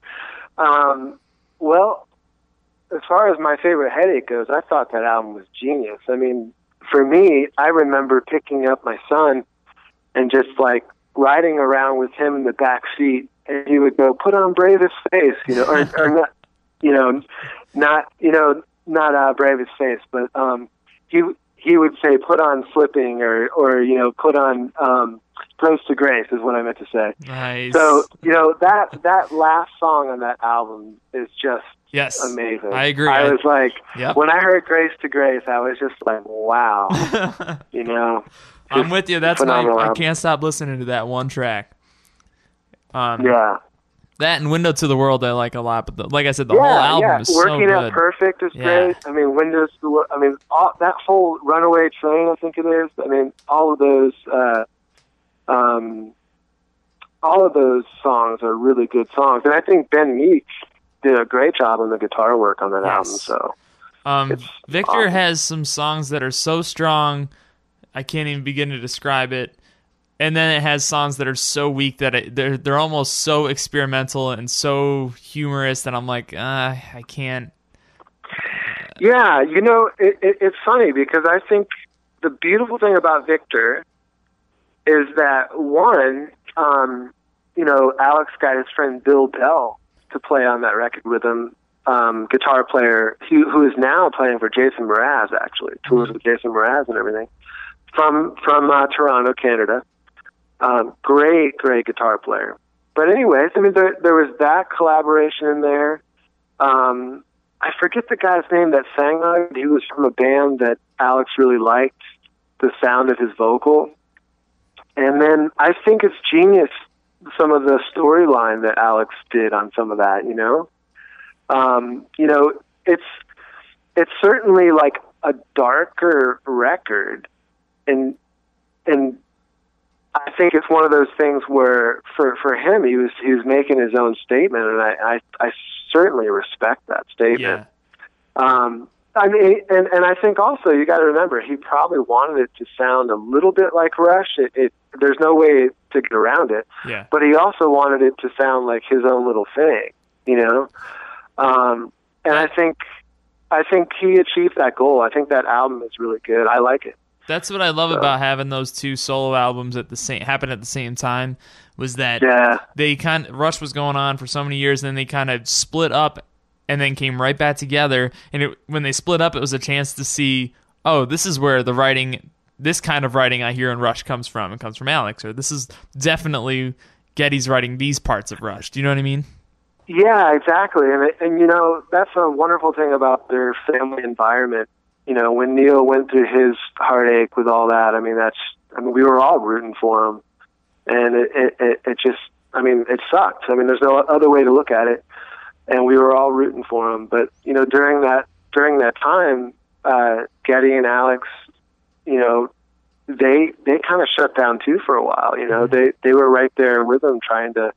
Um, well, as far as my favorite headache goes, I thought that album was genius. I mean, for me, I remember picking up my son and just like riding around with him in the back seat, and he would go, "Put on bravest face," you know, or, or not, you know, not you know, not uh, bravest face, but um, he he would say, "Put on slipping," or or you know, "Put on." Um, Close to Grace is what I meant to say. Nice. So you know that that last song on that album is just yes, amazing. I agree. I was like, Yep. when I heard Grace to Grace, I was just like, wow. you know, I'm with you. That's my. I can't stop listening to that one track. Um, Yeah, That and Window to the World I like a lot, but the, like I said, the yeah, whole album yeah. is so Working good. out perfect is Yeah. great. I mean, Windows. to the I mean, all, that whole Runaway Train. I think it is. I mean, all of those. Uh, um, all of those songs are really good songs, and I think Ben Mink did a great job on the guitar work on that Yes. album. So. Um, Victor awesome. has some songs that are so strong, I can't even begin to describe it. And then it has songs that are so weak that it, they're they're almost so experimental and so humorous that I'm like, uh, I can't. Yeah, you know, it, it, it's funny because I think the beautiful thing about Victor is that one, um, you know, Alex got his friend Bill Bell to play on that record with him, um, guitar player who, who is now playing for Jason Mraz. Actually, tours with Jason Mraz and everything from from uh, Toronto, Canada. Um, great, great guitar player. But anyways, I mean, there there was that collaboration in there. Um, I forget the guy's name that sang on it. He was from a band that Alex really liked the sound of his vocal. And then I think it's genius some of the storyline that Alex did on some of that, you know? Um, you know, it's it's certainly like a darker record and and I think it's one of those things where for for him he was he was making his own statement and I I, I certainly respect that statement. Yeah. Um, I mean, and and I think also you got to remember he probably wanted it to sound a little bit like Rush. It, it there's no way to get around it. Yeah. But he also wanted it to sound like his own little thing, you know. Um, and I think I think he achieved that goal. I think that album is really good. I like it. That's what I love So- about having those two solo albums at the same happen at the same time was that Yeah. they kind of, Rush was going on for so many years and then they kind of split up and then came right back together and it, when they split up it was a chance to see oh this is where the writing this kind of writing I hear in Rush comes from it comes from Alex or this is definitely Geddy's writing these parts of Rush do you know what I mean Yeah, exactly. And and you know, that's a wonderful thing about their family environment. You know, when Neil went through his heartache with all that, I mean, that's I mean, we were all rooting for him, and it it it, it just I mean, it sucked. I mean, there's no other way to look at it, and we were all rooting for him. But you know, during that during that time, uh, Geddy and Alex, you know, they they kind of shut down too for a while. You know, they they were right there with him, trying to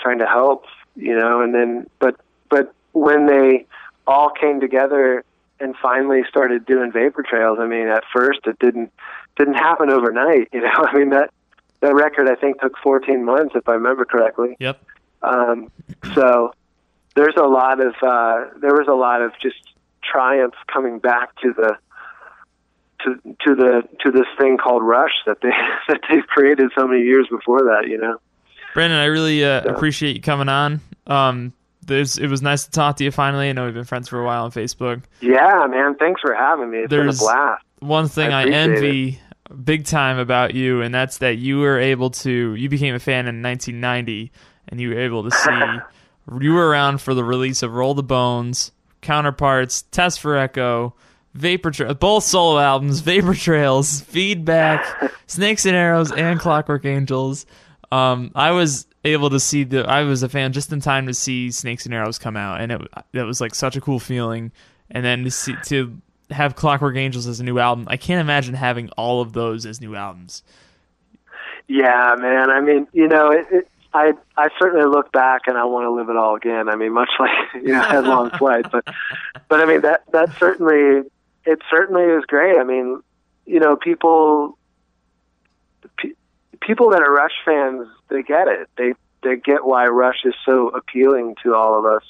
trying to help. You know, and then but but when they all came together and finally started doing vapor trails, I mean, at first it didn't didn't happen overnight. You know, I mean that that record I think took 14 months if I remember correctly. yep Um, so there's a lot of uh, there was a lot of just triumph coming back to the to to the to this thing called Rush that they that they've created so many years before that. You know. Brandon, I really uh, appreciate you coming on. Um, there's, it was nice to talk to you finally. I know we've been friends for a while on Facebook. Yeah, man. Thanks for having me. It's There's- been a blast. One thing I I, envy big time about you, and that's that you were able to, you became a fan in 1990, and you were able to see, you were around for the release of Roll the Bones, Counterparts, Test for Echo, Vapor Trail, both solo albums, Vapor Trails, Feedback, Snakes and Arrows, and Clockwork Angels. Um, I was able to see the. I was a fan just in time to see Snakes and Arrows come out, and it that was like such a cool feeling. And then to see to have Clockwork Angels as a new album, I can't imagine having all of those as new albums. Yeah, man. I mean, you know, it, it, I I certainly look back and I want to live it all again. I mean, much like you know, headlong flight, but but I mean that that certainly it certainly is great. I mean, you know, people pe- people that are Rush fans, they get it. They they get why Rush is so appealing to all of us.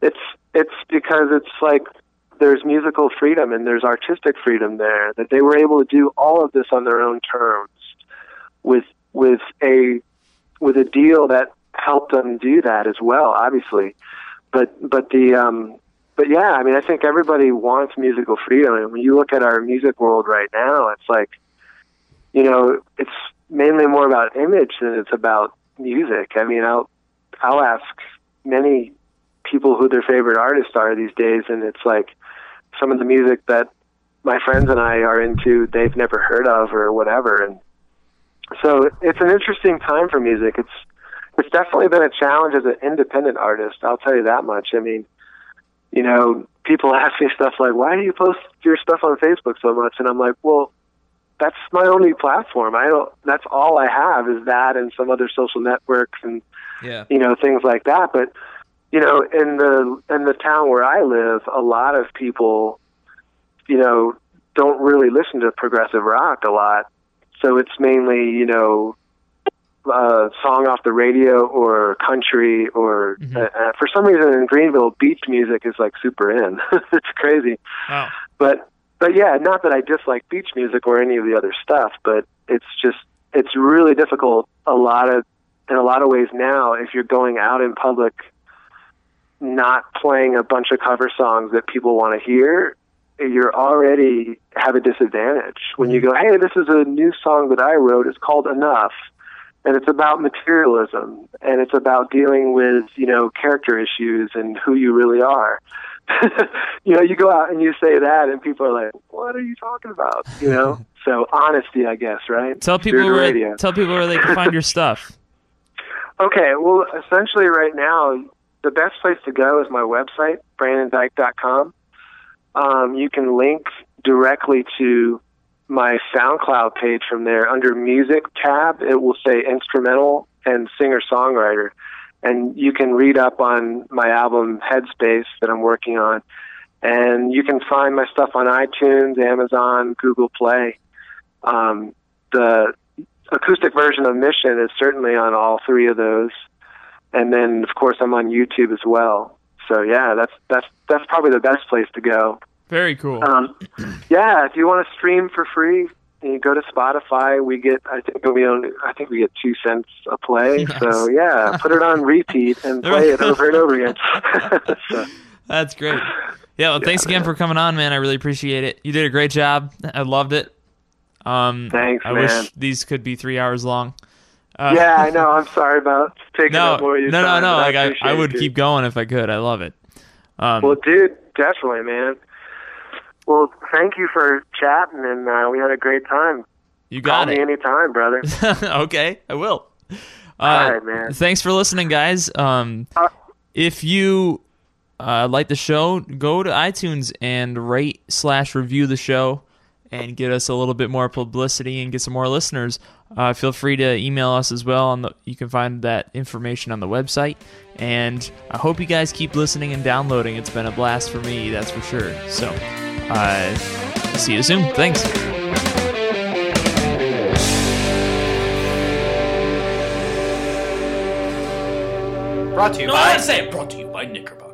It's it's because it's like there's musical freedom and there's artistic freedom there that they were able to do all of this on their own terms with with a with a deal that helped them do that as well obviously but but the um but yeah i mean i think everybody wants musical freedom and when you look at our music world right now it's like you know it's mainly more about image than it's about music. I mean i'll i'll ask many people who their favorite artists are these days and it's like some of the music that my friends and I are into they've never heard of or whatever. And so it's an interesting time for music. It's it's definitely been a challenge as an independent artist I'll tell you that much. I mean you know people ask me stuff like why do you post your stuff on Facebook so much? And I'm like well that's my only platform I don't that's all I have is that and some other social networks and Yeah. you know things like that but you know in the in the town where i live a lot of people you know don't really listen to progressive rock a lot so it's mainly you know uh, song off the radio or country or Mhm. uh, uh, for some reason in Greenville, beach music is like super in. it's crazy, Wow. but but yeah, not that I dislike beach music or any of the other stuff, but it's just it's really difficult. A lot of in a lot of ways now, if you're going out in public, not playing a bunch of cover songs that people want to hear, you're already have a disadvantage. When you go, hey, this is a new song that I wrote. It's called Enough, and it's about materialism, and it's about dealing with you know character issues and who you really are. you know, you go out and you say that, and people are like, "What are you talking about?" You know. so honesty, I guess, right? Tell people Spirit where radio. tell people where they can find your stuff. Okay, well, essentially, right now, the best place to go is my website, brandondyke.com. Um, you can link directly to my SoundCloud page from there. Under Music tab, it will say Instrumental and Singer Songwriter. And you can read up on my album Headspace that I'm working on. And you can find my stuff on iTunes, Amazon, Google Play. Um, the acoustic version of Mission is certainly on all three of those, and then of course I'm on YouTube as well. So yeah, that's that's that's probably the best place to go. Very cool. Um, yeah, if you want to stream for free, you go to Spotify. We get I think we own I think we get two cents a play. Nice. So yeah, put it on repeat and play it over and over again. so, That's great. Yeah, well, thanks again for coming on, man. I really appreciate it. You did a great job. I loved it. Um, Thanks, I man. wish these could be three hours long. Uh, yeah, I know. I'm sorry about taking No, up more of no, your no, time. no. but Like I, I would dude. keep going if I could. I love it. Um, Well, dude, definitely, man. Well, thank you for chatting, and uh, we had a great time. you Call got me it. anytime, brother. okay, I will. Uh, All right, man. Thanks for listening, guys. Um, Uh, if you uh, like the show, go to iTunes and rate slash review the show and get us a little bit more publicity and get some more listeners. Uh, feel free to email us as well. On the, you can find that information on the website. And I hope you guys keep listening and downloading. It's been a blast for me, that's for sure. So, uh, see you soon. Thanks. Brought to you by No, by. I say brought to you by Knickerbocker.